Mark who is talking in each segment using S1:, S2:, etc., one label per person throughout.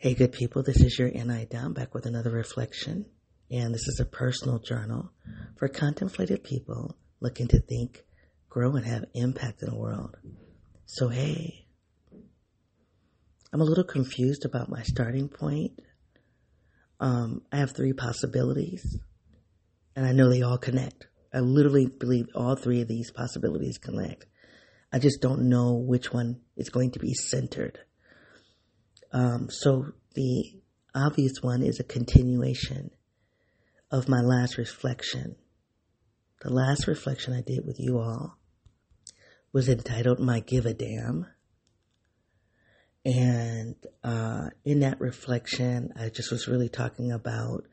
S1: Hey, good people, this is your NI DOM back with another reflection. And this is a personal journal for contemplative people looking to think, grow, and have impact in the world. So, hey, I'm a little confused about my starting point. Um, I have three possibilities, and I know they all connect. I literally believe all three of these possibilities connect. I just don't know which one is going to be centered. Um, so the obvious one is a continuation of my last reflection. The last reflection I did with you all was entitled My Give a Damn. And uh, in that reflection, I just was really talking about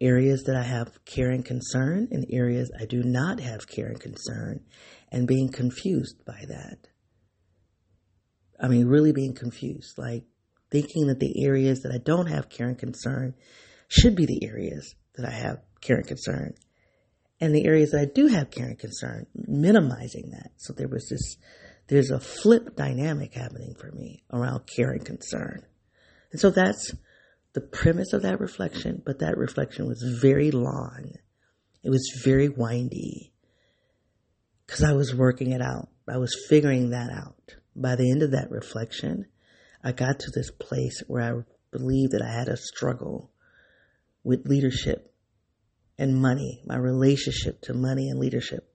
S1: areas that I have care and concern and areas I do not have care and concern and being confused by that. I mean, really being confused, like thinking that the areas that I don't have care and concern should be the areas that I have care and concern. And the areas that I do have care and concern, minimizing that. So there was this, there's a flip dynamic happening for me around care and concern. And so that's the premise of that reflection, but that reflection was very long. It was very windy because I was working it out. I was figuring that out. By the end of that reflection, I got to this place where I believed that I had a struggle with leadership and money, my relationship to money and leadership.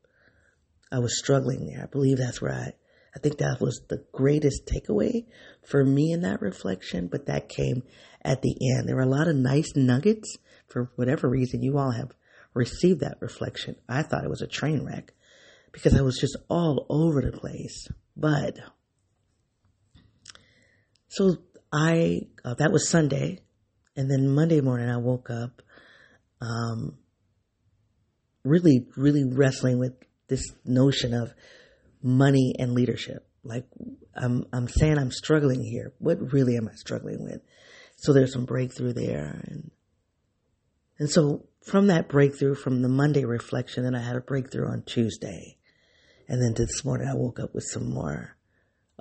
S1: I was struggling there. I believe that's where I, I think that was the greatest takeaway for me in that reflection, but that came at the end. There were a lot of nice nuggets for whatever reason you all have received that reflection. I thought it was a train wreck because I was just all over the place. But so I, uh, that was Sunday. And then Monday morning I woke up, um, really, really wrestling with this notion of money and leadership. Like I'm, I'm saying I'm struggling here. What really am I struggling with? So there's some breakthrough there. And, and so from that breakthrough, from the Monday reflection, then I had a breakthrough on Tuesday. And then this morning I woke up with some more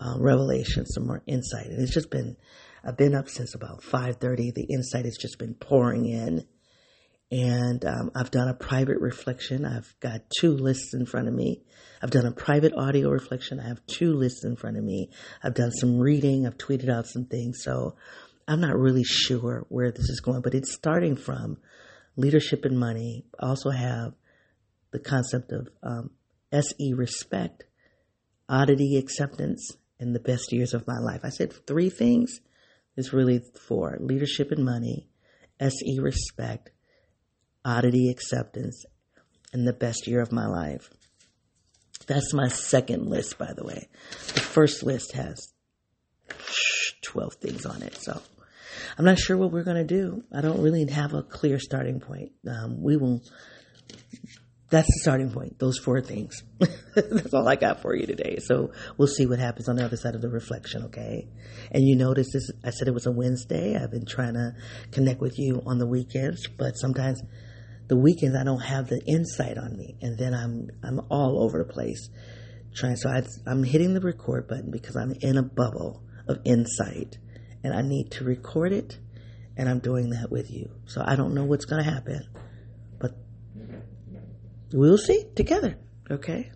S1: uh, revelation, some more insight. And it's just been, I've been up since about 5.30. The insight has just been pouring in. And um, I've done a private reflection. I've got two lists in front of me. I've done a private audio reflection. I have two lists in front of me. I've done some reading. I've tweeted out some things. So I'm not really sure where this is going, but it's starting from leadership and money. I also have the concept of um, SE respect, oddity acceptance, and the best years of my life. I said three things. It's really four leadership and money, SE respect, oddity acceptance, and the best year of my life. That's my second list, by the way. The first list has 12 things on it. So I'm not sure what we're going to do. I don't really have a clear starting point. Um, we will that's the starting point. Those four things. that's all I got for you today. So we'll see what happens on the other side of the reflection, okay? And you notice this, I said it was a Wednesday. I've been trying to connect with you on the weekends, but sometimes the weekends I don't have the insight on me. And then I'm, I'm all over the place trying. So I, I'm hitting the record button because I'm in a bubble of insight and I need to record it. And I'm doing that with you. So I don't know what's going to happen we'll see together. Okay.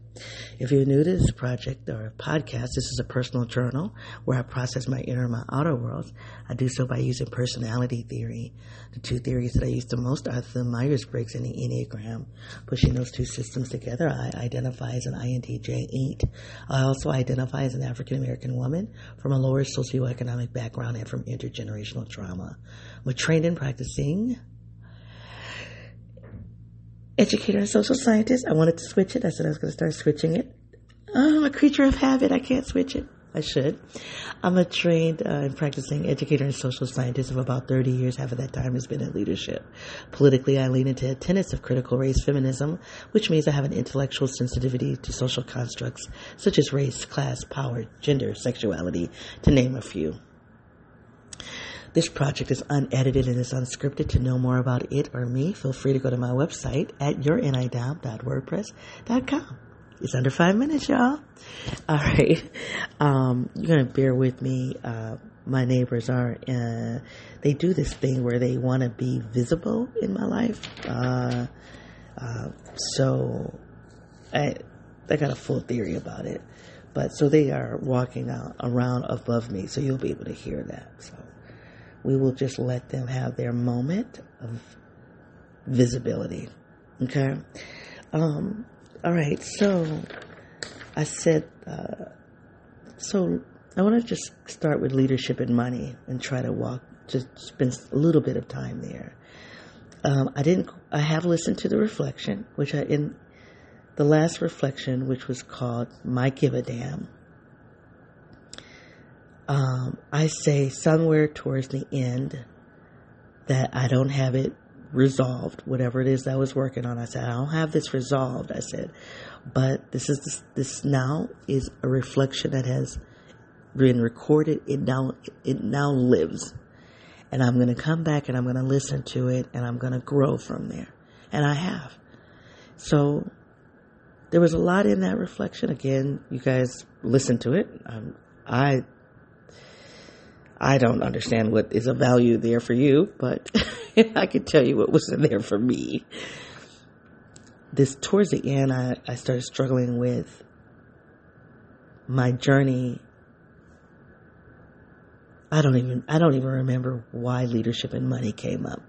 S1: If you're new to this project or podcast, this is a personal journal where I process my inner and my outer worlds. I do so by using personality theory. The two theories that I use the most are the Myers Briggs and the Enneagram. Pushing those two systems together, I identify as an INTJ 8. I also identify as an African American woman from a lower socioeconomic background and from intergenerational trauma. I'm trained and practicing educator and social scientist. I wanted to switch it. I said I was going to start switching it. Oh, I'm a creature of habit. I can't switch it. I should. I'm a trained uh, and practicing educator and social scientist of about 30 years. Half of that time has been in leadership. Politically, I lean into tenets of critical race feminism, which means I have an intellectual sensitivity to social constructs such as race, class, power, gender, sexuality, to name a few. This project is unedited and is unscripted. To know more about it or me, feel free to go to my website at yournidom.wordpress.com. It's under five minutes, y'all. All right. Um, you're going to bear with me. Uh, my neighbors are, uh, they do this thing where they want to be visible in my life. Uh, uh, so I, I got a full theory about it. But so they are walking out around above me, so you'll be able to hear that. So we will just let them have their moment of visibility. Okay. Um, all right. So I said, uh, so I want to just start with leadership and money and try to walk, just spend a little bit of time there. Um, I didn't, I have listened to the reflection, which I, in the last reflection, which was called My Give a Damn. Um, I say somewhere towards the end that I don't have it resolved, whatever it is that I was working on. I said, I don't have this resolved. I said, but this is this, this now is a reflection that has been recorded. It now it now lives, and I'm going to come back and I'm going to listen to it and I'm going to grow from there, and I have. So there was a lot in that reflection. Again, you guys listen to it. I I don't understand what is a value there for you, but I can tell you what was in there for me. This towards the end, I, I started struggling with my journey. I don't even I don't even remember why leadership and money came up.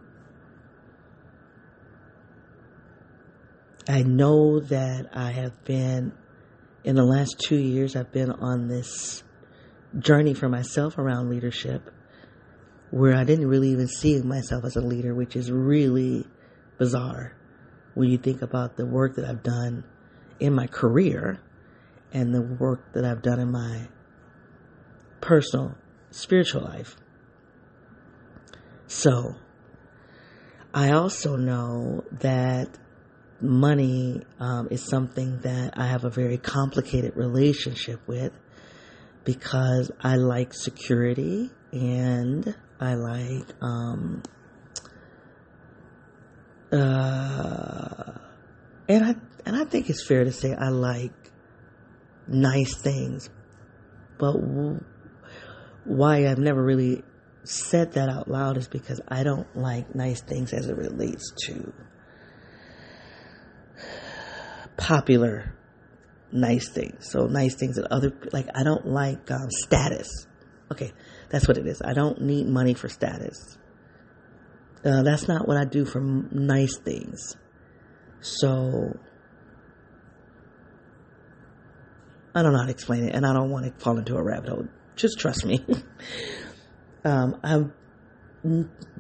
S1: I know that I have been in the last two years I've been on this journey for myself around leadership where I didn't really even see myself as a leader, which is really bizarre when you think about the work that I've done in my career and the work that I've done in my personal spiritual life. So, I also know that money um, is something that I have a very complicated relationship with because I like security and I like um, uh, and I and I think it's fair to say I like nice things, but w- why I've never really said that out loud is because I don't like nice things as it relates to popular nice things. So nice things that other like I don't like um, status. Okay, that's what it is. I don't need money for status. Uh, that's not what I do for nice things. So I don't know how to explain it, and I don't want to fall into a rabbit hole. Just trust me. um, I'm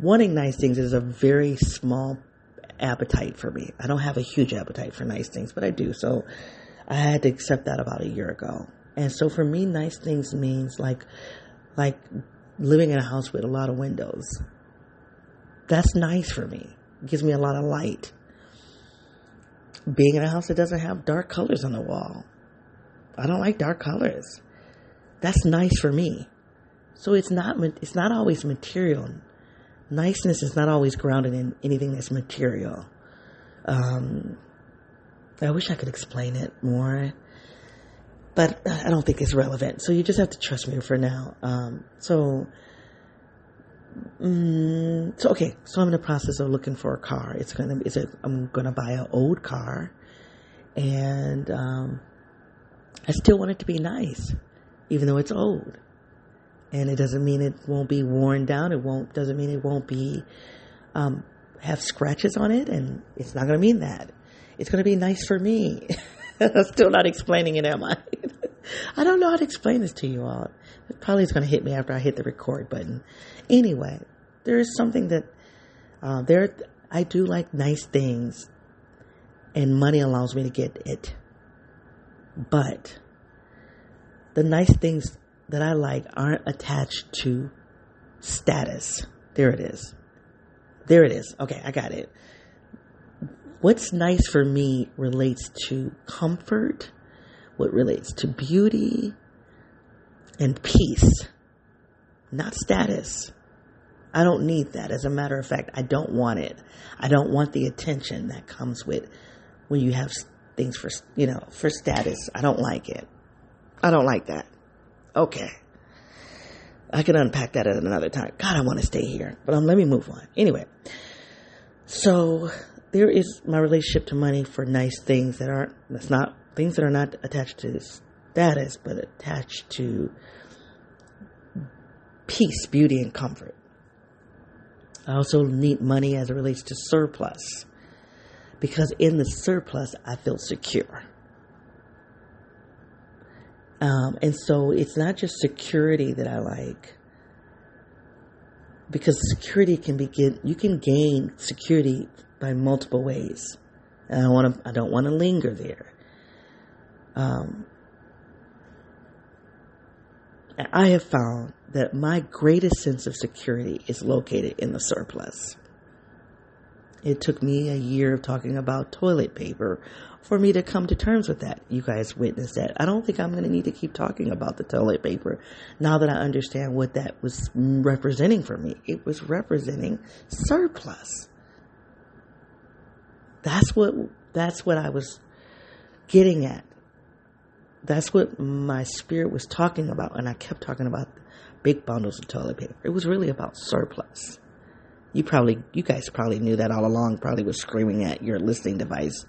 S1: wanting nice things is a very small appetite for me. I don't have a huge appetite for nice things, but I do. So I had to accept that about a year ago. And so for me, nice things means like, like living in a house with a lot of windows. That's nice for me. It gives me a lot of light. Being in a house that doesn't have dark colors on the wall. I don't like dark colors. That's nice for me. So it's not, it's not always material. Niceness is not always grounded in anything that's material. Um, I wish I could explain it more, but I don't think it's relevant. So you just have to trust me for now. Um, so, um, so okay. So I'm in the process of looking for a car. It's gonna. It's a. I'm gonna buy an old car, and um, I still want it to be nice, even though it's old. And it doesn't mean it won't be worn down. It won't. Doesn't mean it won't be um, have scratches on it, and it's not gonna mean that it's going to be nice for me. I'm still not explaining it, am I? I don't know how to explain this to you all. It probably is going to hit me after I hit the record button. Anyway, there is something that uh, there. I do like nice things, and money allows me to get it. But the nice things that I like aren't attached to status. There it is. There it is. Okay, I got it what's nice for me relates to comfort, what relates to beauty and peace, not status. I don't need that. As a matter of fact, I don't want it. I don't want the attention that comes with when you have things for, you know, for status. I don't like it. I don't like that. Okay. I can unpack that at another time. God, I want to stay here, but um, let me move on. Anyway, so there is my relationship to money for nice things that aren't, that's not, things that are not attached to status, but attached to peace, beauty, and comfort. I also need money as it relates to surplus because in the surplus, I feel secure. Um, and so it's not just security that I like, because security can begin you can gain security by multiple ways. And I want to, I don't want to linger there. Um, I have found that my greatest sense of security is located in the surplus. It took me a year of talking about toilet paper for me to come to terms with that. You guys witnessed that. I don't think I'm going to need to keep talking about the toilet paper now that I understand what that was representing for me. It was representing surplus. That's what that's what I was getting at. That's what my spirit was talking about and I kept talking about big bundles of toilet paper. It was really about surplus. You probably, you guys probably knew that all along, probably was screaming at your listening device,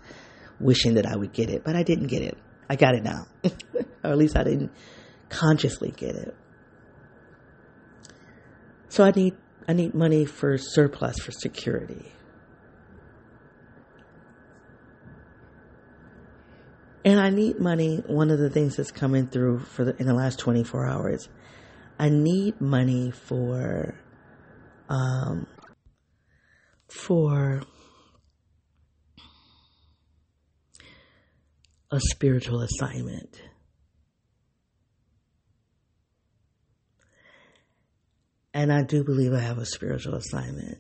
S1: wishing that I would get it, but I didn't get it. I got it now. or at least I didn't consciously get it. So I need, I need money for surplus for security. And I need money. One of the things that's coming through for the, in the last 24 hours, I need money for um, for a spiritual assignment. And I do believe I have a spiritual assignment.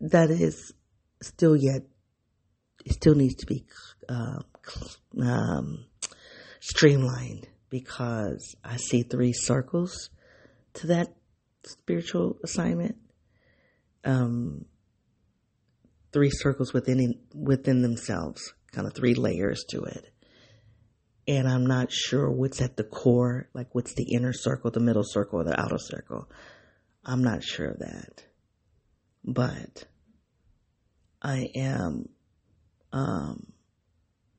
S1: That is still yet, it still needs to be uh, um, streamlined because I see three circles to that spiritual assignment. Um, three circles within within themselves, kind of three layers to it. And I'm not sure what's at the core, like what's the inner circle, the middle circle, or the outer circle. I'm not sure of that. But I am um,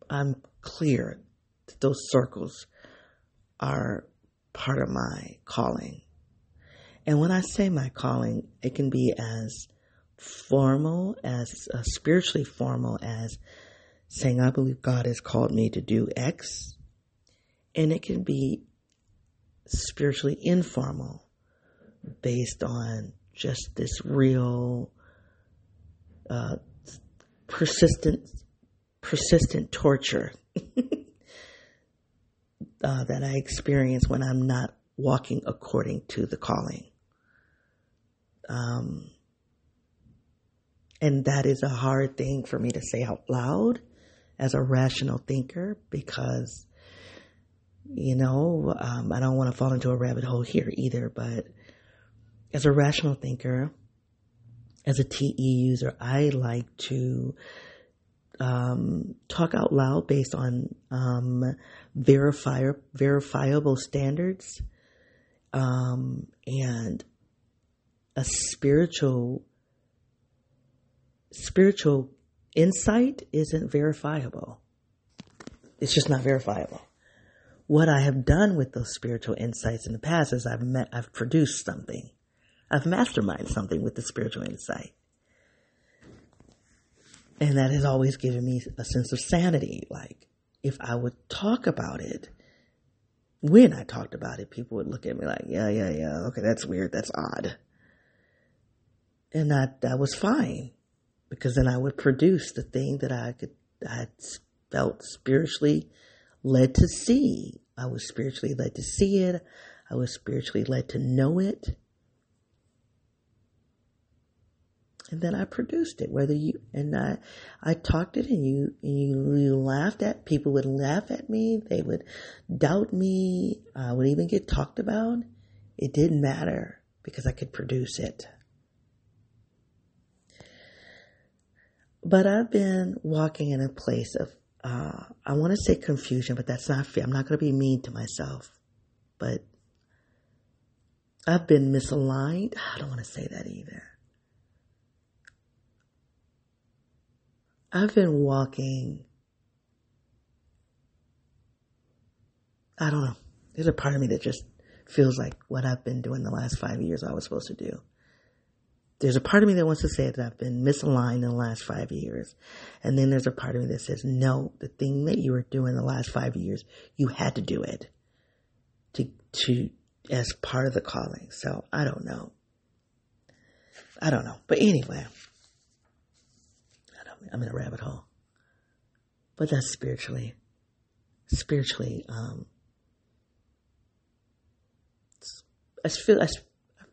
S1: I'm clear that those circles are part of my calling. And when I say my calling, it can be as formal, as uh, spiritually formal as saying, I believe God has called me to do X. And it can be spiritually informal based on just this real, uh, persistent, persistent torture uh, that I experience when I'm not walking according to the calling. Um, and that is a hard thing for me to say out loud as a rational thinker because, you know, um, I don't want to fall into a rabbit hole here either, but as a rational thinker, as a TE user, I like to um, talk out loud based on um, verifier, verifiable standards um, and a spiritual spiritual insight isn't verifiable. It's just not verifiable. What I have done with those spiritual insights in the past is I've met, I've produced something. I've masterminded something with the spiritual insight. And that has always given me a sense of sanity. Like, if I would talk about it, when I talked about it, people would look at me like, yeah, yeah, yeah, okay, that's weird, that's odd. And that, that was fine because then I would produce the thing that I could, I felt spiritually led to see. I was spiritually led to see it. I was spiritually led to know it. And then I produced it, whether you, and I, I talked it and you, and you, you laughed at, people would laugh at me. They would doubt me. I would even get talked about. It didn't matter because I could produce it. But I've been walking in a place of, uh, I want to say confusion, but that's not fair. I'm not going to be mean to myself, but I've been misaligned. I don't want to say that either. I've been walking. I don't know. There's a part of me that just feels like what I've been doing the last five years I was supposed to do there's a part of me that wants to say that I've been misaligned in the last five years. And then there's a part of me that says, no, the thing that you were doing the last five years, you had to do it to, to, as part of the calling. So I don't know. I don't know. But anyway, I'm in a rabbit hole. But that's spiritually, spiritually, um, I feel, I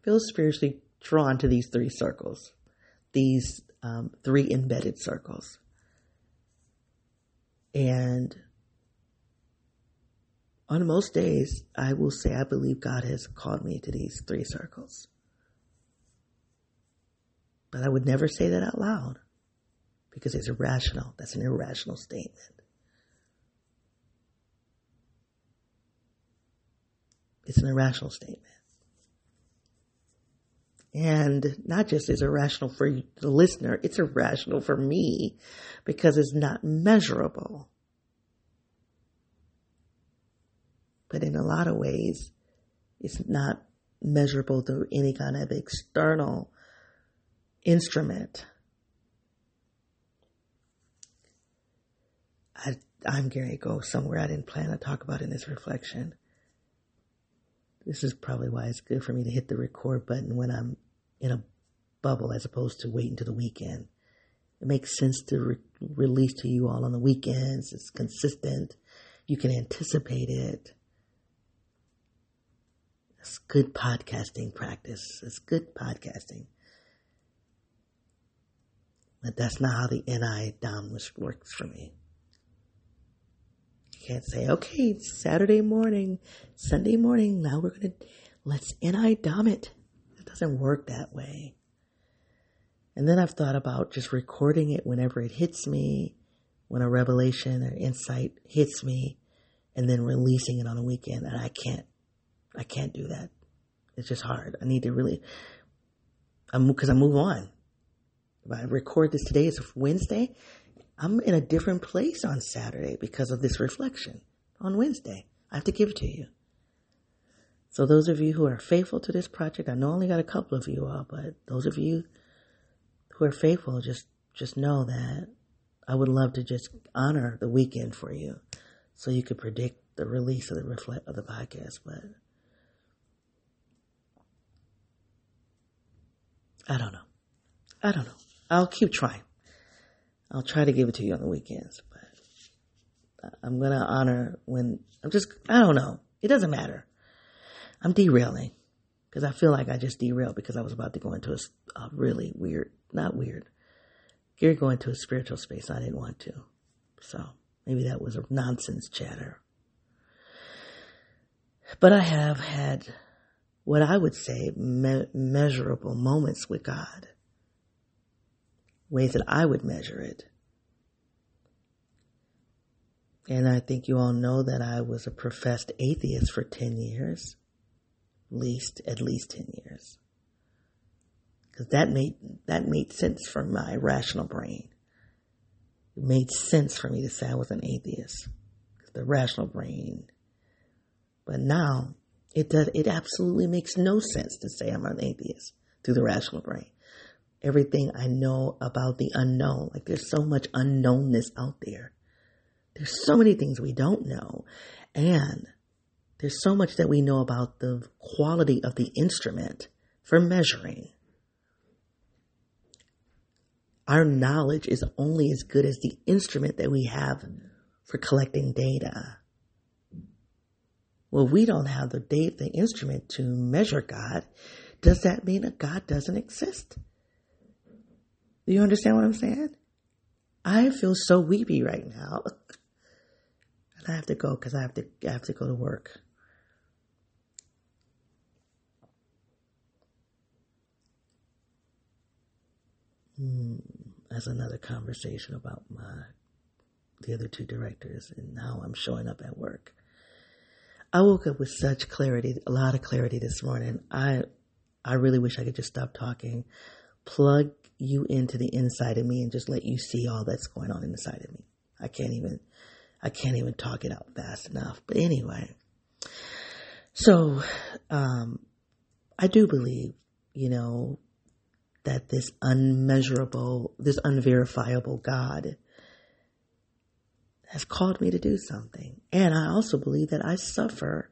S1: feel spiritually drawn to these three circles, these um, three embedded circles. And on most days, I will say I believe God has called me to these three circles. But I would never say that out loud because it's irrational. That's an irrational statement. It's an irrational statement. And not just is irrational for the listener, it's irrational for me because it's not measurable. But in a lot of ways, it's not measurable through any kind of external instrument. I, I'm going to go somewhere I didn't plan to talk about in this reflection. This is probably why it's good for me to hit the record button when I'm in a bubble as opposed to waiting to the weekend. It makes sense to re- release to you all on the weekends. It's consistent. You can anticipate it. It's good podcasting practice. It's good podcasting. But that's not how the NI DOM works for me. Can't say, okay, Saturday morning, Sunday morning, now we're going to, let's NI DOM it It doesn't work that way. And then I've thought about just recording it whenever it hits me, when a revelation or insight hits me, and then releasing it on a weekend. And I can't, I can't do that. It's just hard. I need to really, I'm, cause I move on. If I record this today, it's Wednesday. I'm in a different place on Saturday because of this reflection on Wednesday. I have to give it to you. So those of you who are faithful to this project, I know I only got a couple of you all, but those of you who are faithful, just just know that I would love to just honor the weekend for you, so you could predict the release of the reflect of the podcast. But I don't know. I don't know. I'll keep trying. I'll try to give it to you on the weekends, but I'm gonna honor when I'm just. I don't know. It doesn't matter. I'm derailing because I feel like I just derailed because I was about to go into a, a really weird, not weird, Gary going to a spiritual space I didn't want to. So maybe that was a nonsense chatter. But I have had what I would say me- measurable moments with God, ways that I would measure it. And I think you all know that I was a professed atheist for 10 years least at least 10 years. Because that made that made sense for my rational brain. It made sense for me to say i was an atheist the rational brain. But now it does it absolutely makes no sense to say i'm an atheist through the rational brain everything i know about the unknown like there's so much unknownness out there there's so many things we don't know and there's so much that we know about the quality of the instrument for measuring. Our knowledge is only as good as the instrument that we have for collecting data. Well, we don't have the data, the instrument to measure God. Does that mean that God doesn't exist? Do you understand what I'm saying? I feel so weepy right now. and I have to go because I have to I have to go to work. Hmm, that's another conversation about my the other two directors and how I'm showing up at work. I woke up with such clarity, a lot of clarity this morning. I, I really wish I could just stop talking, plug you into the inside of me and just let you see all that's going on inside of me. I can't even, I can't even talk it out fast enough. But anyway, so, um, I do believe, you know, that this unmeasurable, this unverifiable God has called me to do something. And I also believe that I suffer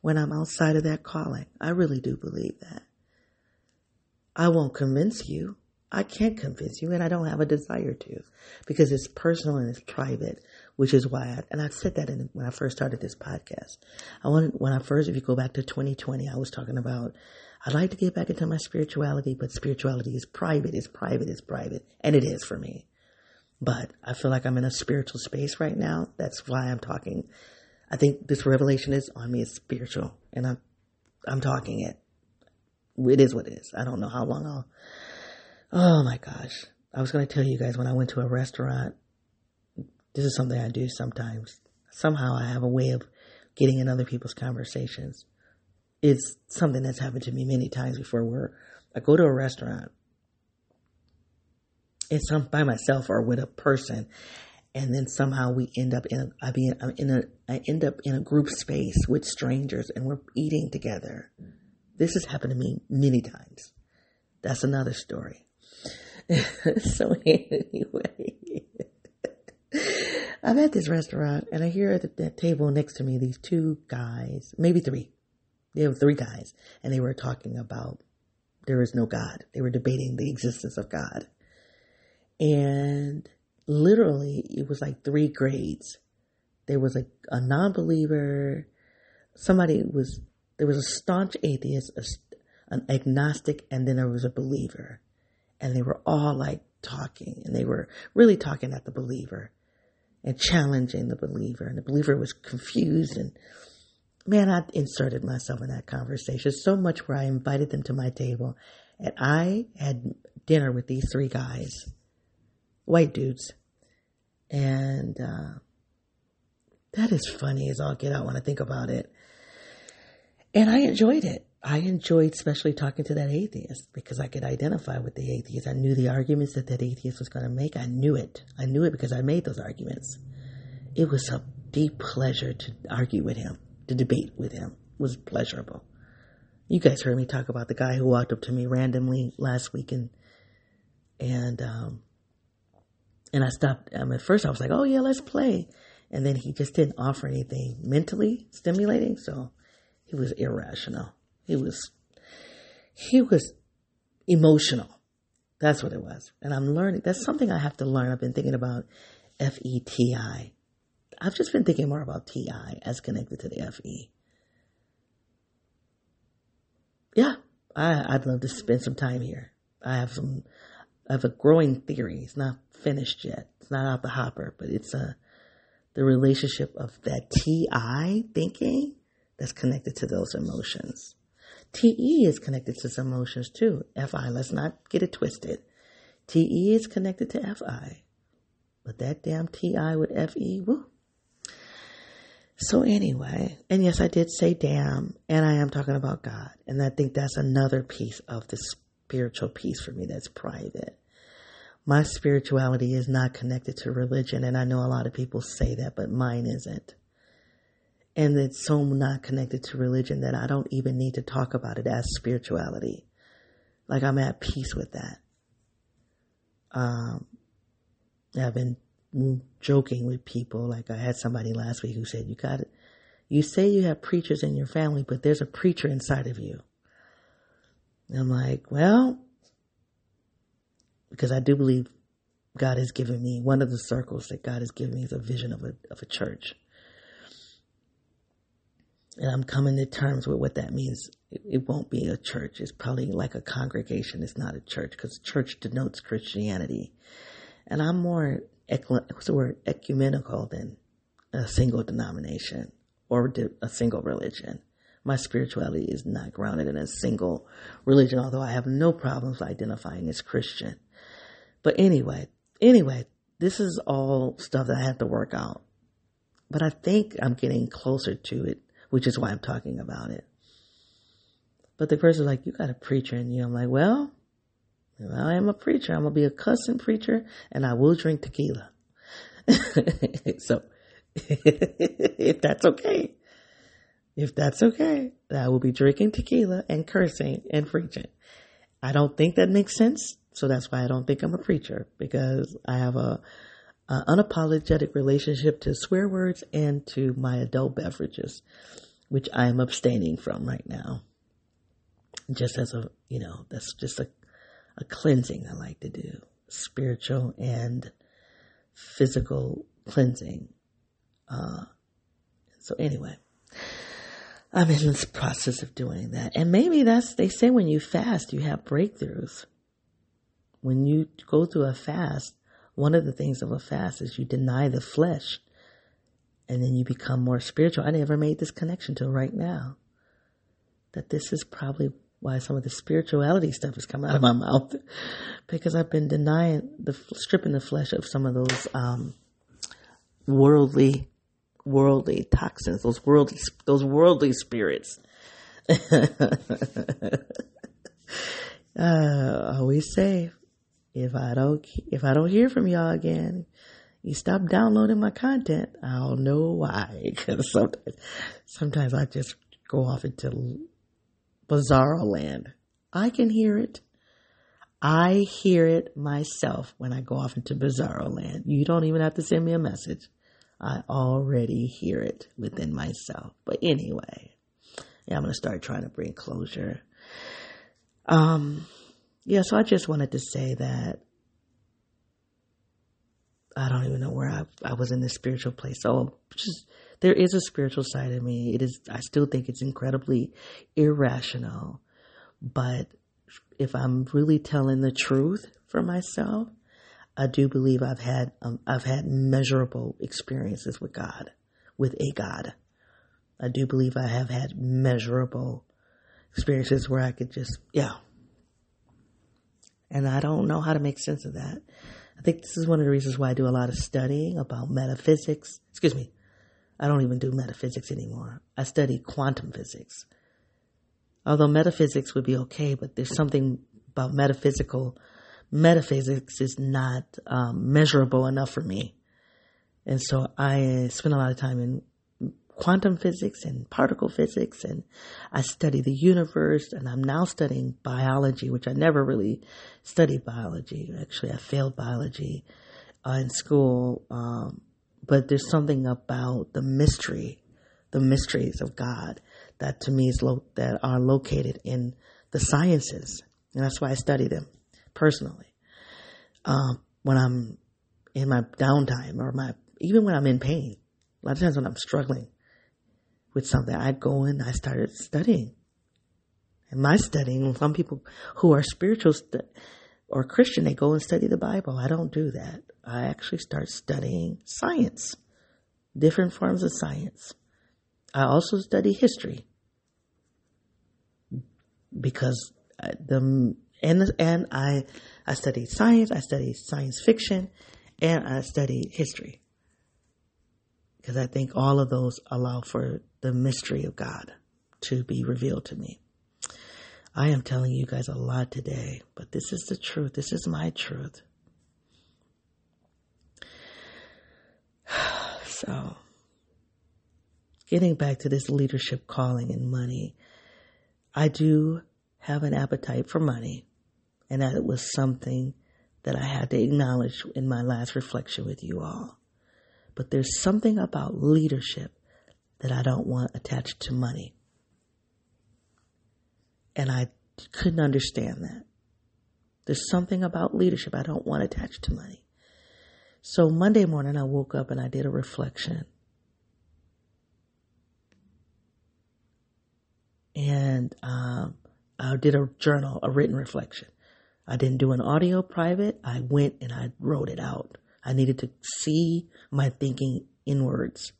S1: when I'm outside of that calling. I really do believe that. I won't convince you. I can't convince you and I don't have a desire to because it's personal and it's private, which is why I, and I said that in, when I first started this podcast. I wanted, when I first, if you go back to 2020, I was talking about, I'd like to get back into my spirituality, but spirituality is private, it's private, it's private. And it is for me. But I feel like I'm in a spiritual space right now. That's why I'm talking. I think this revelation is on me. is spiritual, and I'm I'm talking it. It is what it is. I don't know how long I'll. Oh my gosh! I was going to tell you guys when I went to a restaurant. This is something I do sometimes. Somehow I have a way of getting in other people's conversations. It's something that's happened to me many times before. Where I go to a restaurant it's some by myself or with a person and then somehow we end up in a, I mean, I'm in a, I end up in a group space with strangers and we're eating together. This has happened to me many times. That's another story. so anyway, I'm at this restaurant and I hear at the, that table next to me these two guys, maybe three. There were three guys and they were talking about there is no God. They were debating the existence of God and literally it was like three grades. There was a, a non-believer, somebody was, there was a staunch atheist, a, an agnostic, and then there was a believer. And they were all like talking and they were really talking at the believer and challenging the believer. And the believer was confused and man, I inserted myself in that conversation so much where I invited them to my table and I had dinner with these three guys white dudes. And uh, that is funny as all get out when I think about it. And I enjoyed it. I enjoyed especially talking to that atheist because I could identify with the atheist. I knew the arguments that that atheist was going to make. I knew it. I knew it because I made those arguments. It was a deep pleasure to argue with him, to debate with him. It was pleasurable. You guys heard me talk about the guy who walked up to me randomly last week and and um, and I stopped. Um, at first, I was like, "Oh yeah, let's play," and then he just didn't offer anything mentally stimulating. So he was irrational. He was he was emotional. That's what it was. And I'm learning. That's something I have to learn. I've been thinking about F E T I. I've just been thinking more about T I as connected to the F E. Yeah, I, I'd love to spend some time here. I have some, I have a growing theory. It's not finished yet. It's not out the hopper, but it's a uh, the relationship of that TI thinking that's connected to those emotions. TE is connected to some emotions too. FI, let's not get it twisted. TE is connected to FI. But that damn TI with FE, woo. So anyway, and yes, I did say damn, and I am talking about God. And I think that's another piece of the spiritual piece for me that's private my spirituality is not connected to religion. And I know a lot of people say that, but mine isn't. And it's so not connected to religion that I don't even need to talk about it as spirituality. Like I'm at peace with that. Um, I've been joking with people. Like I had somebody last week who said, you got it. You say you have preachers in your family, but there's a preacher inside of you. And I'm like, well, because I do believe God has given me one of the circles that God has given me is a vision of a of a church. And I'm coming to terms with what that means. It, it won't be a church. It's probably like a congregation. It's not a church because church denotes Christianity. And I'm more, what's the word, ecumenical than a single denomination or a single religion. My spirituality is not grounded in a single religion, although I have no problems identifying as Christian. But anyway, anyway, this is all stuff that I have to work out. But I think I'm getting closer to it, which is why I'm talking about it. But the person's like, you got a preacher in you. I'm like, well, I am a preacher. I'm going to be a cussing preacher and I will drink tequila. so if that's okay, if that's okay, I will be drinking tequila and cursing and preaching. I don't think that makes sense. So that's why I don't think I'm a preacher because I have a, a unapologetic relationship to swear words and to my adult beverages, which I am abstaining from right now. Just as a, you know, that's just a, a cleansing I like to do, spiritual and physical cleansing. Uh, so anyway, I'm in this process of doing that. And maybe that's, they say when you fast, you have breakthroughs. When you go through a fast, one of the things of a fast is you deny the flesh and then you become more spiritual. I never made this connection till right now. That this is probably why some of the spirituality stuff has come out of my mouth because I've been denying the stripping the flesh of some of those um, worldly worldly toxins, those worldly those worldly spirits. uh, always say, if I don't if I don't hear from y'all again, you stop downloading my content. I'll know why. Because sometimes, sometimes I just go off into bizarro land. I can hear it. I hear it myself when I go off into bizarro land. You don't even have to send me a message. I already hear it within myself. But anyway, yeah, I'm going to start trying to bring closure. Um, yeah, so I just wanted to say that I don't even know where I, I was in this spiritual place. So just, there is a spiritual side of me. It is, I still think it's incredibly irrational. But if I'm really telling the truth for myself, I do believe I've had um, I've had measurable experiences with God, with a God. I do believe I have had measurable experiences where I could just yeah. And I don't know how to make sense of that. I think this is one of the reasons why I do a lot of studying about metaphysics. Excuse me. I don't even do metaphysics anymore. I study quantum physics. Although metaphysics would be okay, but there's something about metaphysical metaphysics is not um, measurable enough for me. And so I spend a lot of time in quantum physics and particle physics and I study the universe and I'm now studying biology, which I never really studied biology. Actually, I failed biology uh, in school. Um, but there's something about the mystery, the mysteries of God that to me is lo- that are located in the sciences. And that's why I study them personally. Um, when I'm in my downtime or my, even when I'm in pain, a lot of times when I'm struggling with something, I go in, I started studying. And my studying, some people who are spiritual or Christian, they go and study the Bible. I don't do that. I actually start studying science, different forms of science. I also study history because uh, the and and I I studied science, I studied science fiction, and I studied history because I think all of those allow for the mystery of God to be revealed to me. I am telling you guys a lot today, but this is the truth. This is my truth. So, getting back to this leadership calling and money, I do have an appetite for money. And that was something that I had to acknowledge in my last reflection with you all. But there's something about leadership that I don't want attached to money. And I couldn't understand that. There's something about leadership I don't want attached to money. So Monday morning I woke up and I did a reflection. And um, I did a journal, a written reflection. I didn't do an audio private. I went and I wrote it out. I needed to see my thinking inwards.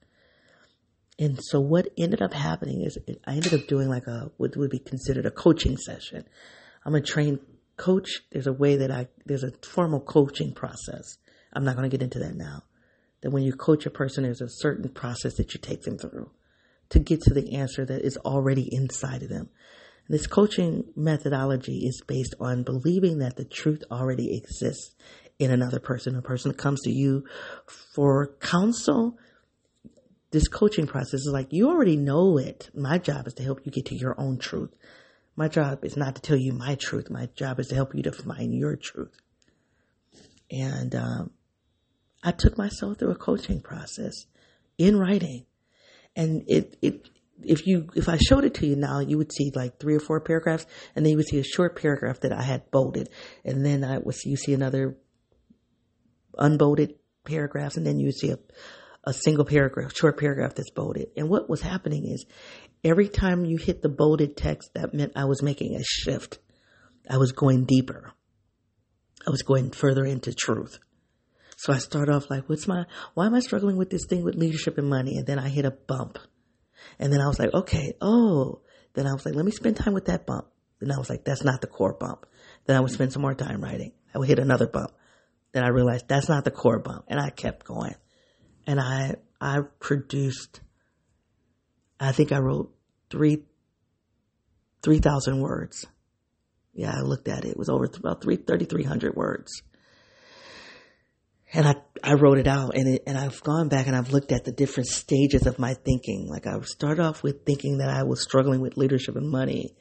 S1: And so what ended up happening is I ended up doing like a, what would be considered a coaching session. I'm a trained coach. There's a way that I, there's a formal coaching process. I'm not going to get into that now. That when you coach a person, there's a certain process that you take them through to get to the answer that is already inside of them. This coaching methodology is based on believing that the truth already exists in another person. A person that comes to you for counsel. This coaching process is like, you already know it. My job is to help you get to your own truth. My job is not to tell you my truth. My job is to help you to find your truth. And um, I took myself through a coaching process in writing, and it it if you if I showed it to you now, you would see like three or four paragraphs, and then you would see a short paragraph that I had bolded, and then I would you see another unbolded paragraphs, and then you see a a single paragraph, short paragraph that's bolded. And what was happening is every time you hit the bolded text, that meant I was making a shift. I was going deeper. I was going further into truth. So I start off like, what's my, why am I struggling with this thing with leadership and money? And then I hit a bump. And then I was like, okay, oh, then I was like, let me spend time with that bump. Then I was like, that's not the core bump. Then I would spend some more time writing. I would hit another bump. Then I realized that's not the core bump. And I kept going. And I, I produced, I think I wrote three, 3,000 words yeah, I looked at it. It was over about 3,300 words. And I, I wrote it out and it, and I've gone back and I've looked at the different stages of my thinking. Like I started off with thinking that I was struggling with leadership and money.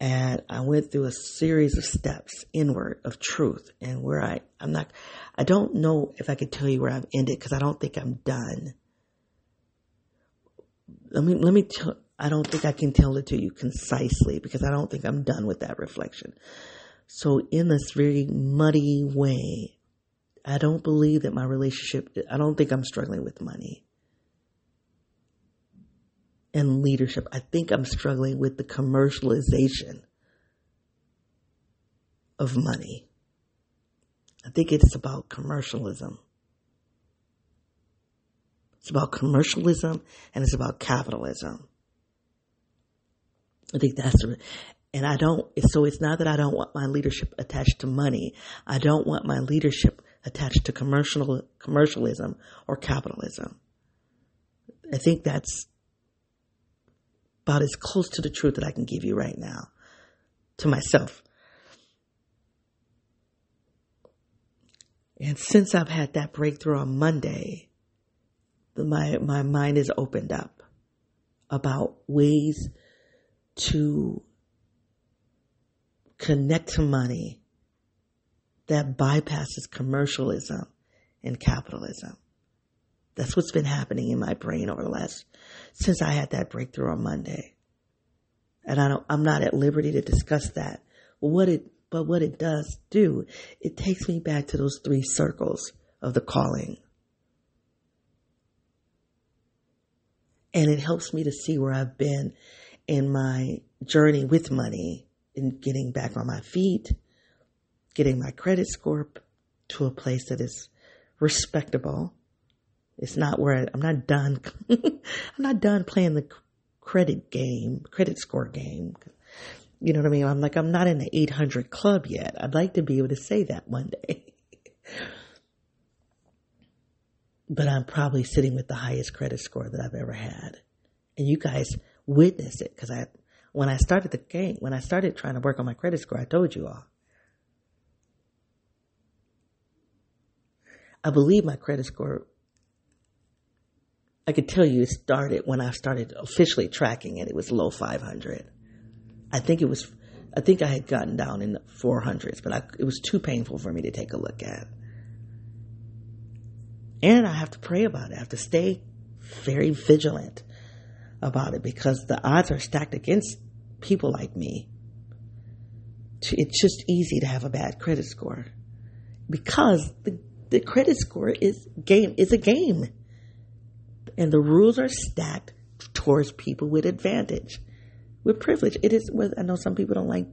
S1: And I went through a series of steps inward of truth and where I, I'm not, I don't know if I could tell you where I've ended because I don't think I'm done. Let me, let me tell, I don't think I can tell it to you concisely because I don't think I'm done with that reflection. So in this very muddy way, I don't believe that my relationship, I don't think I'm struggling with money and leadership. I think I'm struggling with the commercialization of money. I think it's about commercialism. It's about commercialism and it's about capitalism. I think that's, and I don't, so it's not that I don't want my leadership attached to money. I don't want my leadership attached to commercial, commercialism or capitalism. I think that's about as close to the truth that I can give you right now to myself. And since I've had that breakthrough on Monday, my, my mind is opened up about ways to connect to money that bypasses commercialism and capitalism. That's what's been happening in my brain over the last, since I had that breakthrough on Monday. And I don't, I'm not at liberty to discuss that. What it, but what it does do, it takes me back to those three circles of the calling. And it helps me to see where I've been in my journey with money and getting back on my feet, getting my credit score to a place that is respectable. It's not where I, am not done. I'm not done playing the credit game, credit score game. You know what I mean? I'm like, I'm not in the 800 club yet. I'd like to be able to say that one day. but I'm probably sitting with the highest credit score that I've ever had. And you guys witnessed it because I, when I started the game, when I started trying to work on my credit score, I told you all. I believe my credit score, I could tell you it started when I started officially tracking it. It was low 500. I think it was, I think I had gotten down in the 400s, but I, it was too painful for me to take a look at. And I have to pray about it. I have to stay very vigilant about it because the odds are stacked against people like me. It's just easy to have a bad credit score because the, the credit score is game is a game, and the rules are stacked towards people with advantage, with privilege. It is. I know some people don't like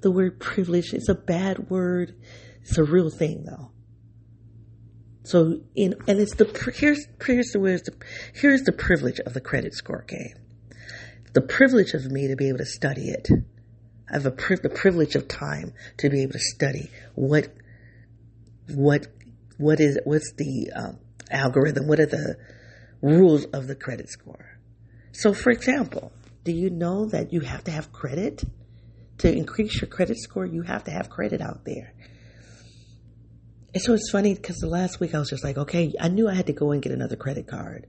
S1: the word privilege. It's a bad word. It's a real thing though. So in and it's the here's here's the the here's the privilege of the credit score game. The privilege of me to be able to study it. I have a pri- the privilege of time to be able to study what what what is what's the um, algorithm? What are the rules of the credit score? So, for example, do you know that you have to have credit to increase your credit score? You have to have credit out there. And so it's funny because the last week I was just like, okay, I knew I had to go and get another credit card.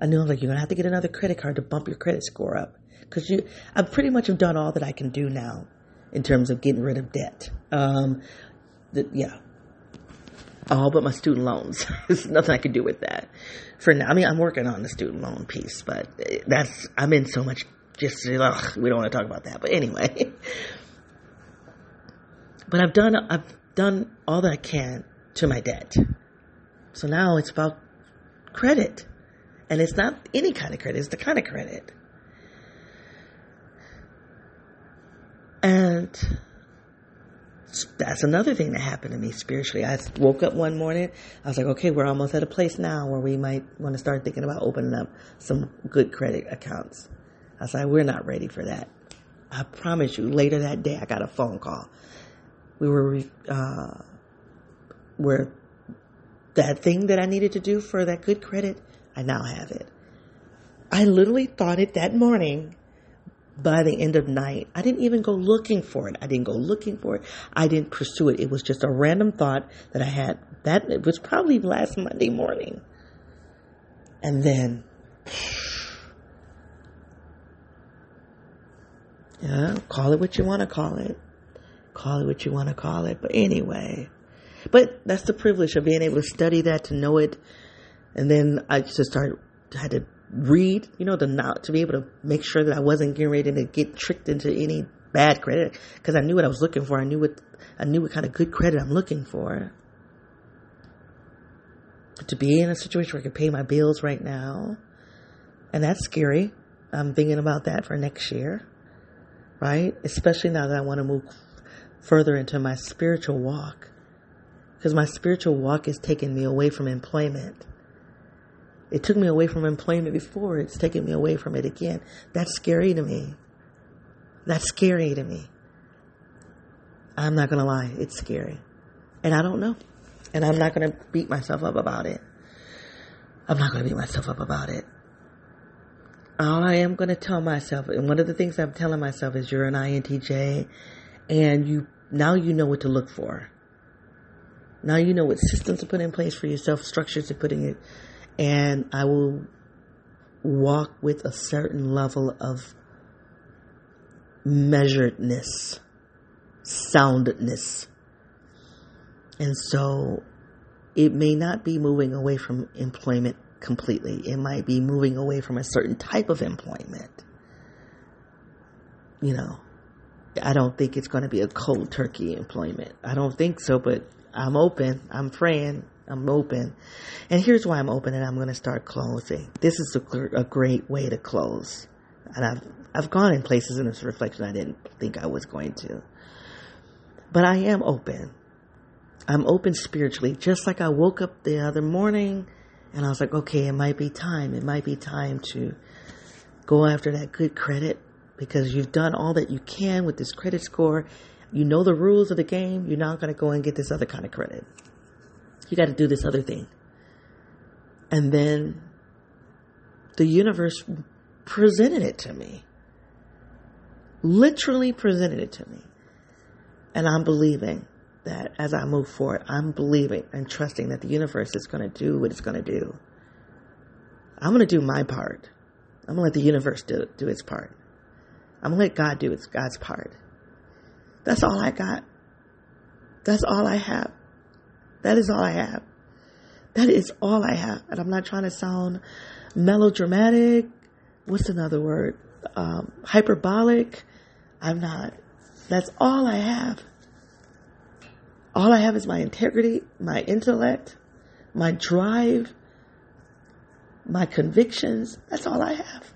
S1: I knew I was like, you're gonna have to get another credit card to bump your credit score up because you, I pretty much have done all that I can do now in terms of getting rid of debt. Um, the, yeah, all but my student loans. There's nothing I can do with that for now. I mean, I'm working on the student loan piece, but eh, that's I'm in so much. Just ugh, we don't want to talk about that. But anyway, but I've done I've done all that I can to my debt. So now it's about credit. And it's not any kind of credit, it's the kind of credit. And that's another thing that happened to me spiritually. I woke up one morning, I was like, okay, we're almost at a place now where we might want to start thinking about opening up some good credit accounts. I was like, we're not ready for that. I promise you, later that day, I got a phone call. We were, uh, where that thing that I needed to do for that good credit, I now have it. I literally thought it that morning by the end of night. I didn't even go looking for it. I didn't go looking for it. I didn't pursue it. It was just a random thought that I had. That it was probably last Monday morning. And then yeah, call it what you want to call it. Call it what you want to call it. But anyway, but that's the privilege of being able to study that, to know it. And then I just started, had to read, you know, the not to be able to make sure that I wasn't getting ready to get tricked into any bad credit because I knew what I was looking for. I knew what I knew what kind of good credit I'm looking for. To be in a situation where I can pay my bills right now, and that's scary. I'm thinking about that for next year, right? Especially now that I want to move further into my spiritual walk, because my spiritual walk is taking me away from employment it took me away from employment before. It's taking me away from it again. That's scary to me. That's scary to me. I'm not going to lie. It's scary. And I don't know. And I'm not going to beat myself up about it. I'm not going to beat myself up about it. All I am going to tell myself, and one of the things I'm telling myself is you're an INTJ and you, now you know what to look for. Now you know what systems to put in place for yourself, structures to put in and I will walk with a certain level of measuredness, soundness. And so it may not be moving away from employment completely. It might be moving away from a certain type of employment. You know, I don't think it's going to be a cold turkey employment. I don't think so, but I'm open. I'm praying. I'm open. And here's why I'm open and I'm going to start closing. This is a, a great way to close. And I've, I've gone in places in this reflection I didn't think I was going to. But I am open. I'm open spiritually. Just like I woke up the other morning and I was like, okay, it might be time. It might be time to go after that good credit because you've done all that you can with this credit score. You know the rules of the game. You're not going to go and get this other kind of credit. You got to do this other thing. And then the universe presented it to me. Literally presented it to me. And I'm believing that as I move forward, I'm believing and trusting that the universe is going to do what it's going to do. I'm going to do my part. I'm going to let the universe do, do its part. I'm going to let God do its God's part. That's all I got. That's all I have. That is all I have. That is all I have. And I'm not trying to sound melodramatic. What's another word? Um, hyperbolic. I'm not. That's all I have. All I have is my integrity, my intellect, my drive, my convictions. That's all I have.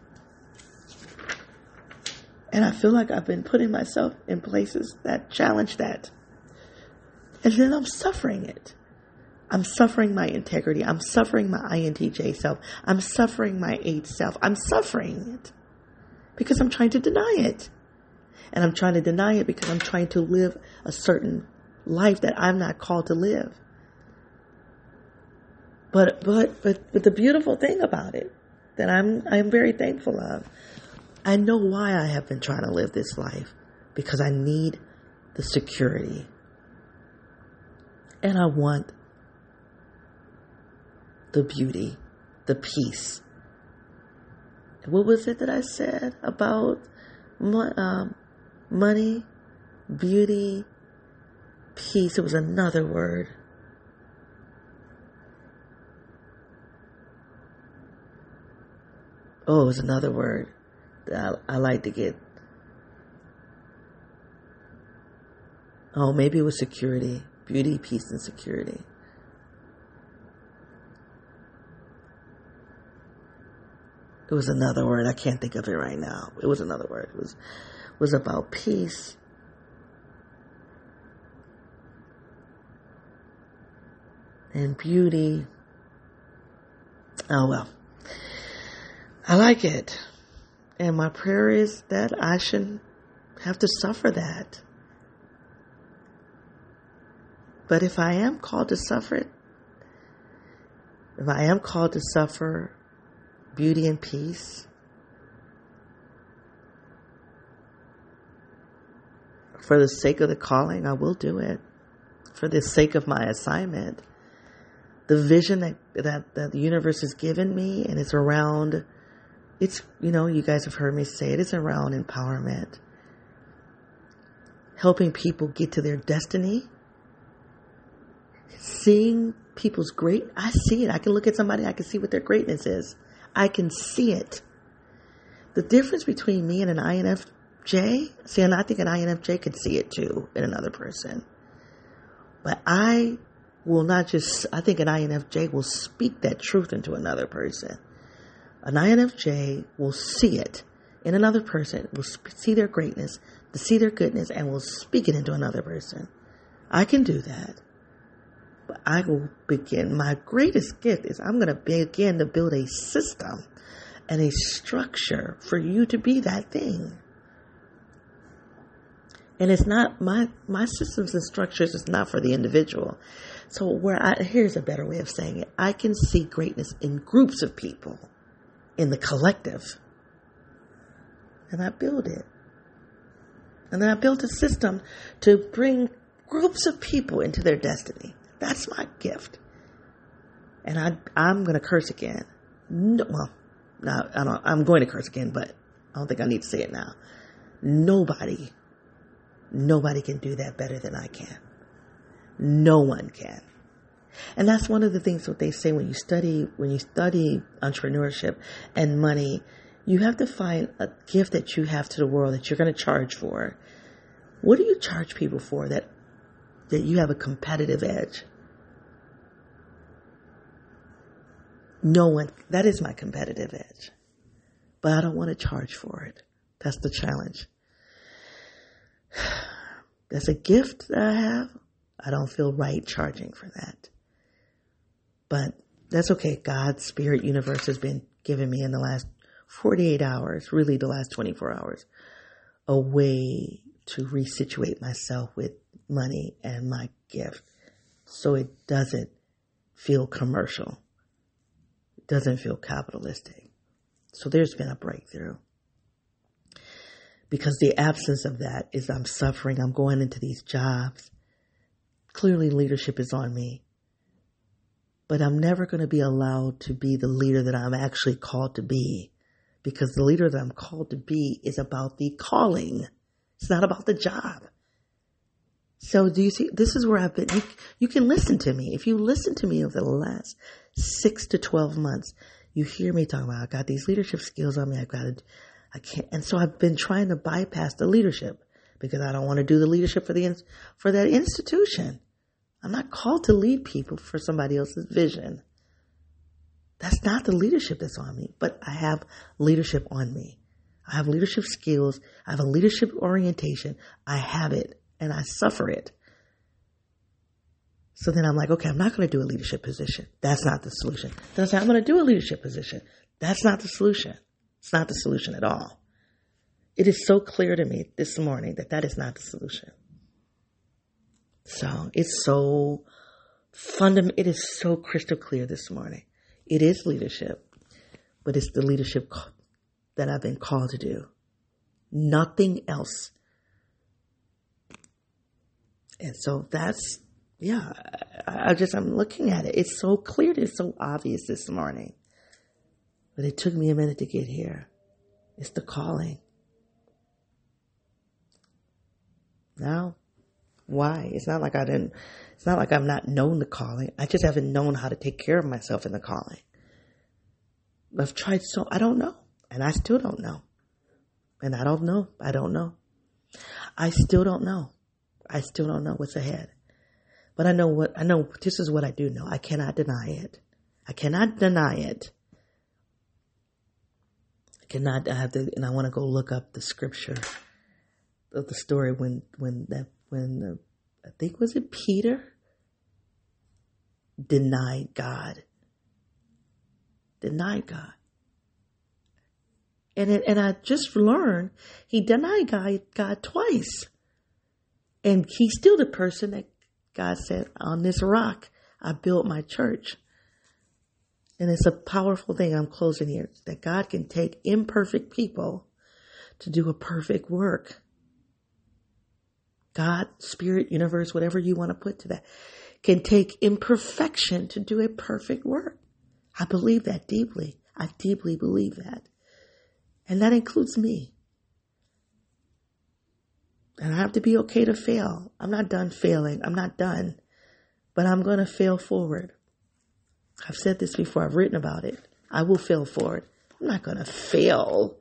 S1: And I feel like I've been putting myself in places that challenge that. And then I'm suffering it. I'm suffering my integrity. I'm suffering my INTJ self. I'm suffering my 8 self. I'm suffering it because I'm trying to deny it. And I'm trying to deny it because I'm trying to live a certain life that I'm not called to live. But, but, but, but the beautiful thing about it that I'm, I'm very thankful of, I know why I have been trying to live this life because I need the security and I want the beauty, the peace. What was it that I said about um, money, beauty, peace? It was another word. Oh, it was another word that I, I like to get. Oh, maybe it was security, beauty, peace, and security. It was another word. I can't think of it right now. It was another word. It was was about peace. And beauty. Oh well. I like it. And my prayer is that I shouldn't have to suffer that. But if I am called to suffer it, if I am called to suffer beauty and peace, for the sake of the calling, I will do it. For the sake of my assignment, the vision that, that, that the universe has given me and it's around it's, you know, you guys have heard me say it, it's around empowerment. Helping people get to their destiny. Seeing people's great, I see it. I can look at somebody, I can see what their greatness is. I can see it. The difference between me and an INFJ, see, and I think an INFJ can see it too in another person. But I will not just, I think an INFJ will speak that truth into another person. An INFJ will see it in another person, will see their greatness, to see their goodness, and will speak it into another person. I can do that. But I will begin. My greatest gift is I'm going to begin to build a system and a structure for you to be that thing. And it's not my my systems and structures is not for the individual. So where I here's a better way of saying it. I can see greatness in groups of people in the collective. And I build it. And then I built a system to bring groups of people into their destiny. That's my gift. And I, I'm going to curse again. No, well, no, I don't, I'm going to curse again, but I don't think I need to say it now. Nobody, nobody can do that better than I can. No one can. And that's one of the things that they say when you study, when you study entrepreneurship and money, you have to find a gift that you have to the world that you're going to charge for. What do you charge people for that, that you have a competitive edge? No one, that is my competitive edge. But I don't want to charge for it. That's the challenge. That's a gift that I have. I don't feel right charging for that. But that's okay. God's spirit universe has been giving me in the last 48 hours, really the last 24 hours, a way to resituate myself with money and my gift so it doesn't feel commercial. It doesn't feel capitalistic. So there's been a breakthrough. Because the absence of that is I'm suffering. I'm going into these jobs. Clearly leadership is on me but I'm never going to be allowed to be the leader that I'm actually called to be because the leader that I'm called to be is about the calling. It's not about the job. So do you see, this is where I've been, you, you can listen to me. If you listen to me over the last six to 12 months, you hear me talking about, I got these leadership skills on me. I got to, I can't, and so I've been trying to bypass the leadership because I don't want to do the leadership for the, for that institution. I'm not called to lead people for somebody else's vision. That's not the leadership that's on me, but I have leadership on me. I have leadership skills. I have a leadership orientation. I have it and I suffer it. So then I'm like, okay, I'm not going to do a leadership position. That's not the solution. Then I say, I'm going to do a leadership position. That's not the solution. It's not the solution at all. It is so clear to me this morning that that is not the solution. So it's so fundamental. it is so crystal clear this morning. It is leadership, but it's the leadership that I've been called to do. Nothing else. And so that's, yeah, I, I just, I'm looking at it. It's so clear. It's so obvious this morning. But it took me a minute to get here. It's the calling. Now, why? It's not like I didn't, it's not like I've not known the calling. I just haven't known how to take care of myself in the calling. I've tried so, I don't know. And I still don't know. And I don't know. I don't know. I still don't know. I still don't know what's ahead. But I know what, I know this is what I do know. I cannot deny it. I cannot deny it. I cannot, I have to, and I want to go look up the scripture of the story when, when that, when the, I think was it Peter denied God. Denied God. And it, and I just learned he denied God, God twice. And he's still the person that God said, on this rock, I built my church. And it's a powerful thing. I'm closing here that God can take imperfect people to do a perfect work. God, spirit, universe, whatever you want to put to that, can take imperfection to do a perfect work. I believe that deeply. I deeply believe that. And that includes me. And I have to be okay to fail. I'm not done failing. I'm not done. But I'm going to fail forward. I've said this before. I've written about it. I will fail forward. I'm not going to fail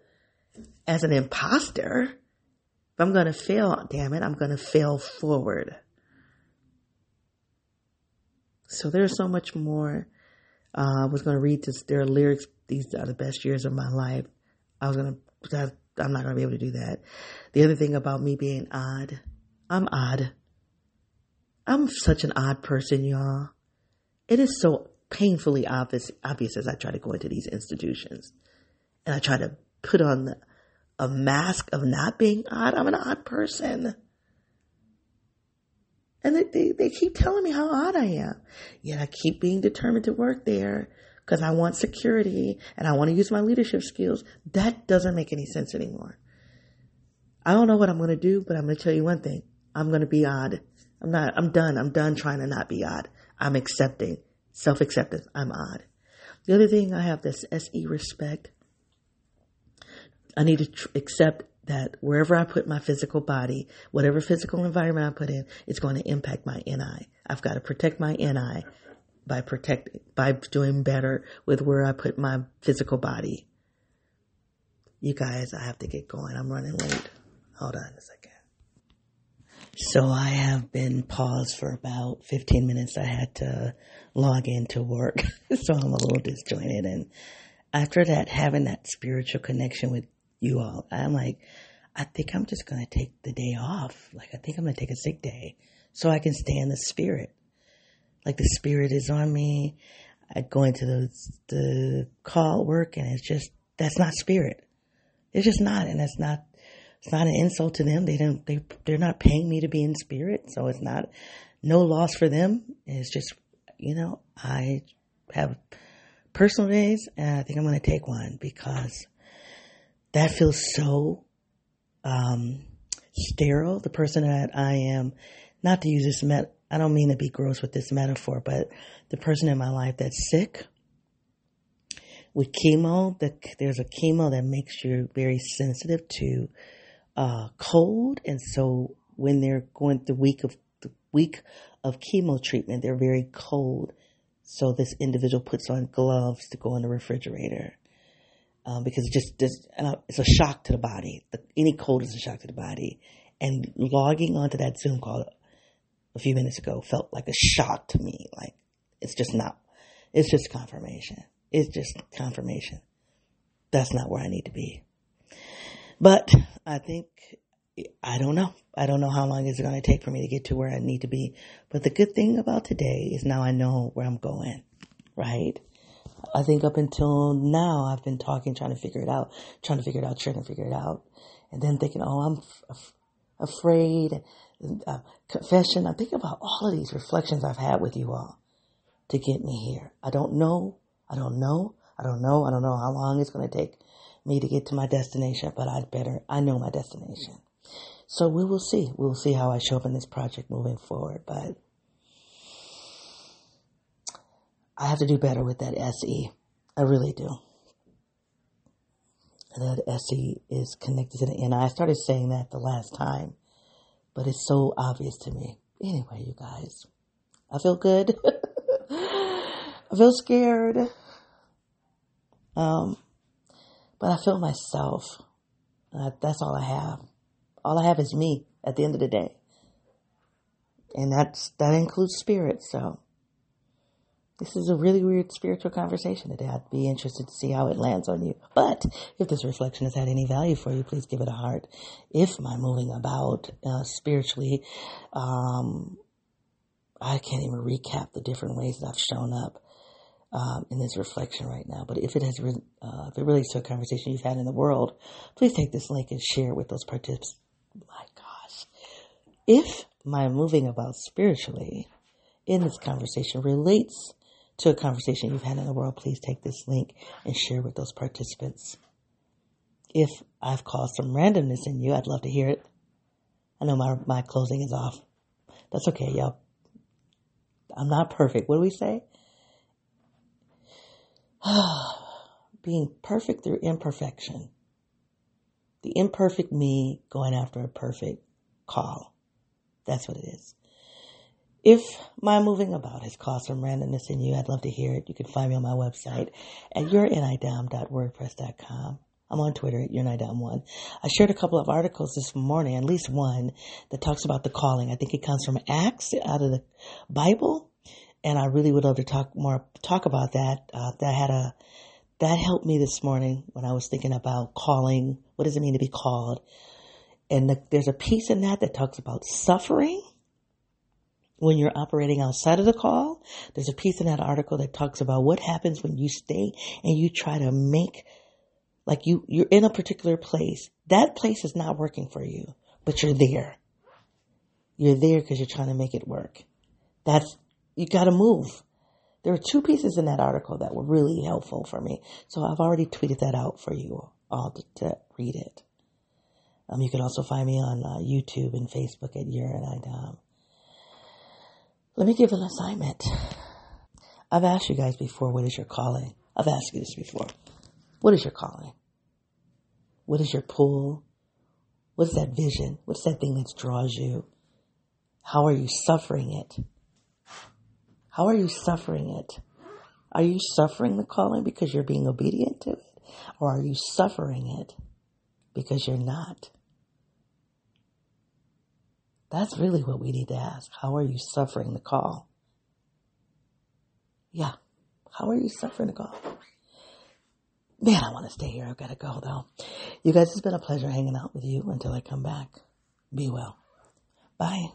S1: as an imposter. If I'm going to fail, damn it, I'm going to fail forward. So there's so much more. Uh, I was going to read this. There are lyrics. These are the best years of my life. I was gonna, I'm not gonna be able to do that. The other thing about me being odd, I'm odd. I'm such an odd person, y'all. It is so painfully obvious, obvious as I try to go into these institutions and I try to put on the, a mask of not being odd. I'm an odd person. And they, they, they keep telling me how odd I am. Yet I keep being determined to work there because I want security and I want to use my leadership skills. That doesn't make any sense anymore. I don't know what I'm going to do, but I'm going to tell you one thing. I'm going to be odd. I'm not, I'm done. I'm done trying to not be odd. I'm accepting self acceptance. I'm odd. The other thing I have this SE respect. I need to tr- accept that wherever I put my physical body, whatever physical environment I put in, it's going to impact my NI. I've got to protect my NI by protecting, by doing better with where I put my physical body. You guys, I have to get going. I'm running late. Hold on a second. So I have been paused for about 15 minutes. I had to log in to work. so I'm a little disjointed. And after that, having that spiritual connection with you all, I'm like, I think I'm just going to take the day off. Like, I think I'm going to take a sick day so I can stay in the spirit like the spirit is on me. I go into the the call work and it's just that's not spirit. It's just not, and it's not. It's not an insult to them. They don't. They they're not paying me to be in spirit, so it's not no loss for them. It's just you know I have personal days, and I think I'm going to take one because that feels so um, sterile. The person that I am, not to use this met I don't mean to be gross with this metaphor, but the person in my life that's sick with chemo, that there's a chemo that makes you very sensitive to uh, cold, and so when they're going the week of the week of chemo treatment, they're very cold. So this individual puts on gloves to go in the refrigerator. Um, because it just, just uh, it's a shock to the body. The, any cold is a shock to the body. And logging onto that Zoom call a few minutes ago felt like a shock to me. Like it's just not, it's just confirmation. It's just confirmation. That's not where I need to be. But I think, I don't know. I don't know how long it's going to take for me to get to where I need to be. But the good thing about today is now I know where I'm going, right? I think up until now I've been talking, trying to figure it out, trying to figure it out, trying to figure it out. And then thinking, oh, I'm f- afraid, uh, confession. I think about all of these reflections I've had with you all to get me here. I don't know. I don't know. I don't know. I don't know how long it's going to take me to get to my destination, but I better, I know my destination. So we will see. We will see how I show up in this project moving forward, but I have to do better with that SE. I really do. That SE is connected to the N. I started saying that the last time, but it's so obvious to me. Anyway, you guys, I feel good. I feel scared. Um, but I feel myself. Uh, that's all I have. All I have is me at the end of the day. And that's, that includes spirit. So this is a really weird spiritual conversation today. I'd be interested to see how it lands on you. But if this reflection has had any value for you, please give it a heart. If my moving about uh, spiritually, um, I can't even recap the different ways that I've shown up um, in this reflection right now. But if it has, re- uh, if it relates to a conversation you've had in the world, please take this link and share it with those participants. My gosh, if my moving about spiritually in this conversation relates to a conversation you've had in the world, please take this link and share with those participants. If I've caused some randomness in you, I'd love to hear it. I know my, my closing is off. That's okay, y'all. I'm not perfect. What do we say? being perfect through imperfection. The imperfect me going after a perfect call. That's what it is. If my moving about has caused some randomness in you, I'd love to hear it. You can find me on my website at yournidom.wordpress.com. I'm on Twitter at yournidom1. I shared a couple of articles this morning, at least one, that talks about the calling. I think it comes from Acts out of the Bible and I really would love to talk more talk about that. Uh, that had a that helped me this morning when I was thinking about calling. What does it mean to be called? And the, there's a piece in that that talks about suffering when you're operating outside of the call. There's a piece in that article that talks about what happens when you stay and you try to make like you you're in a particular place. That place is not working for you, but you're there. You're there because you're trying to make it work. That's you got to move. There were two pieces in that article that were really helpful for me. So I've already tweeted that out for you all to, to read it. Um, you can also find me on uh, YouTube and Facebook at Your NI DOM. Let me give an assignment. I've asked you guys before, what is your calling? I've asked you this before. What is your calling? What is your pull? What is that vision? What's that thing that draws you? How are you suffering it? How are you suffering it? Are you suffering the calling because you're being obedient to it? Or are you suffering it because you're not? That's really what we need to ask. How are you suffering the call? Yeah. How are you suffering the call? Man, I want to stay here. I've got to go though. You guys, it's been a pleasure hanging out with you until I come back. Be well. Bye.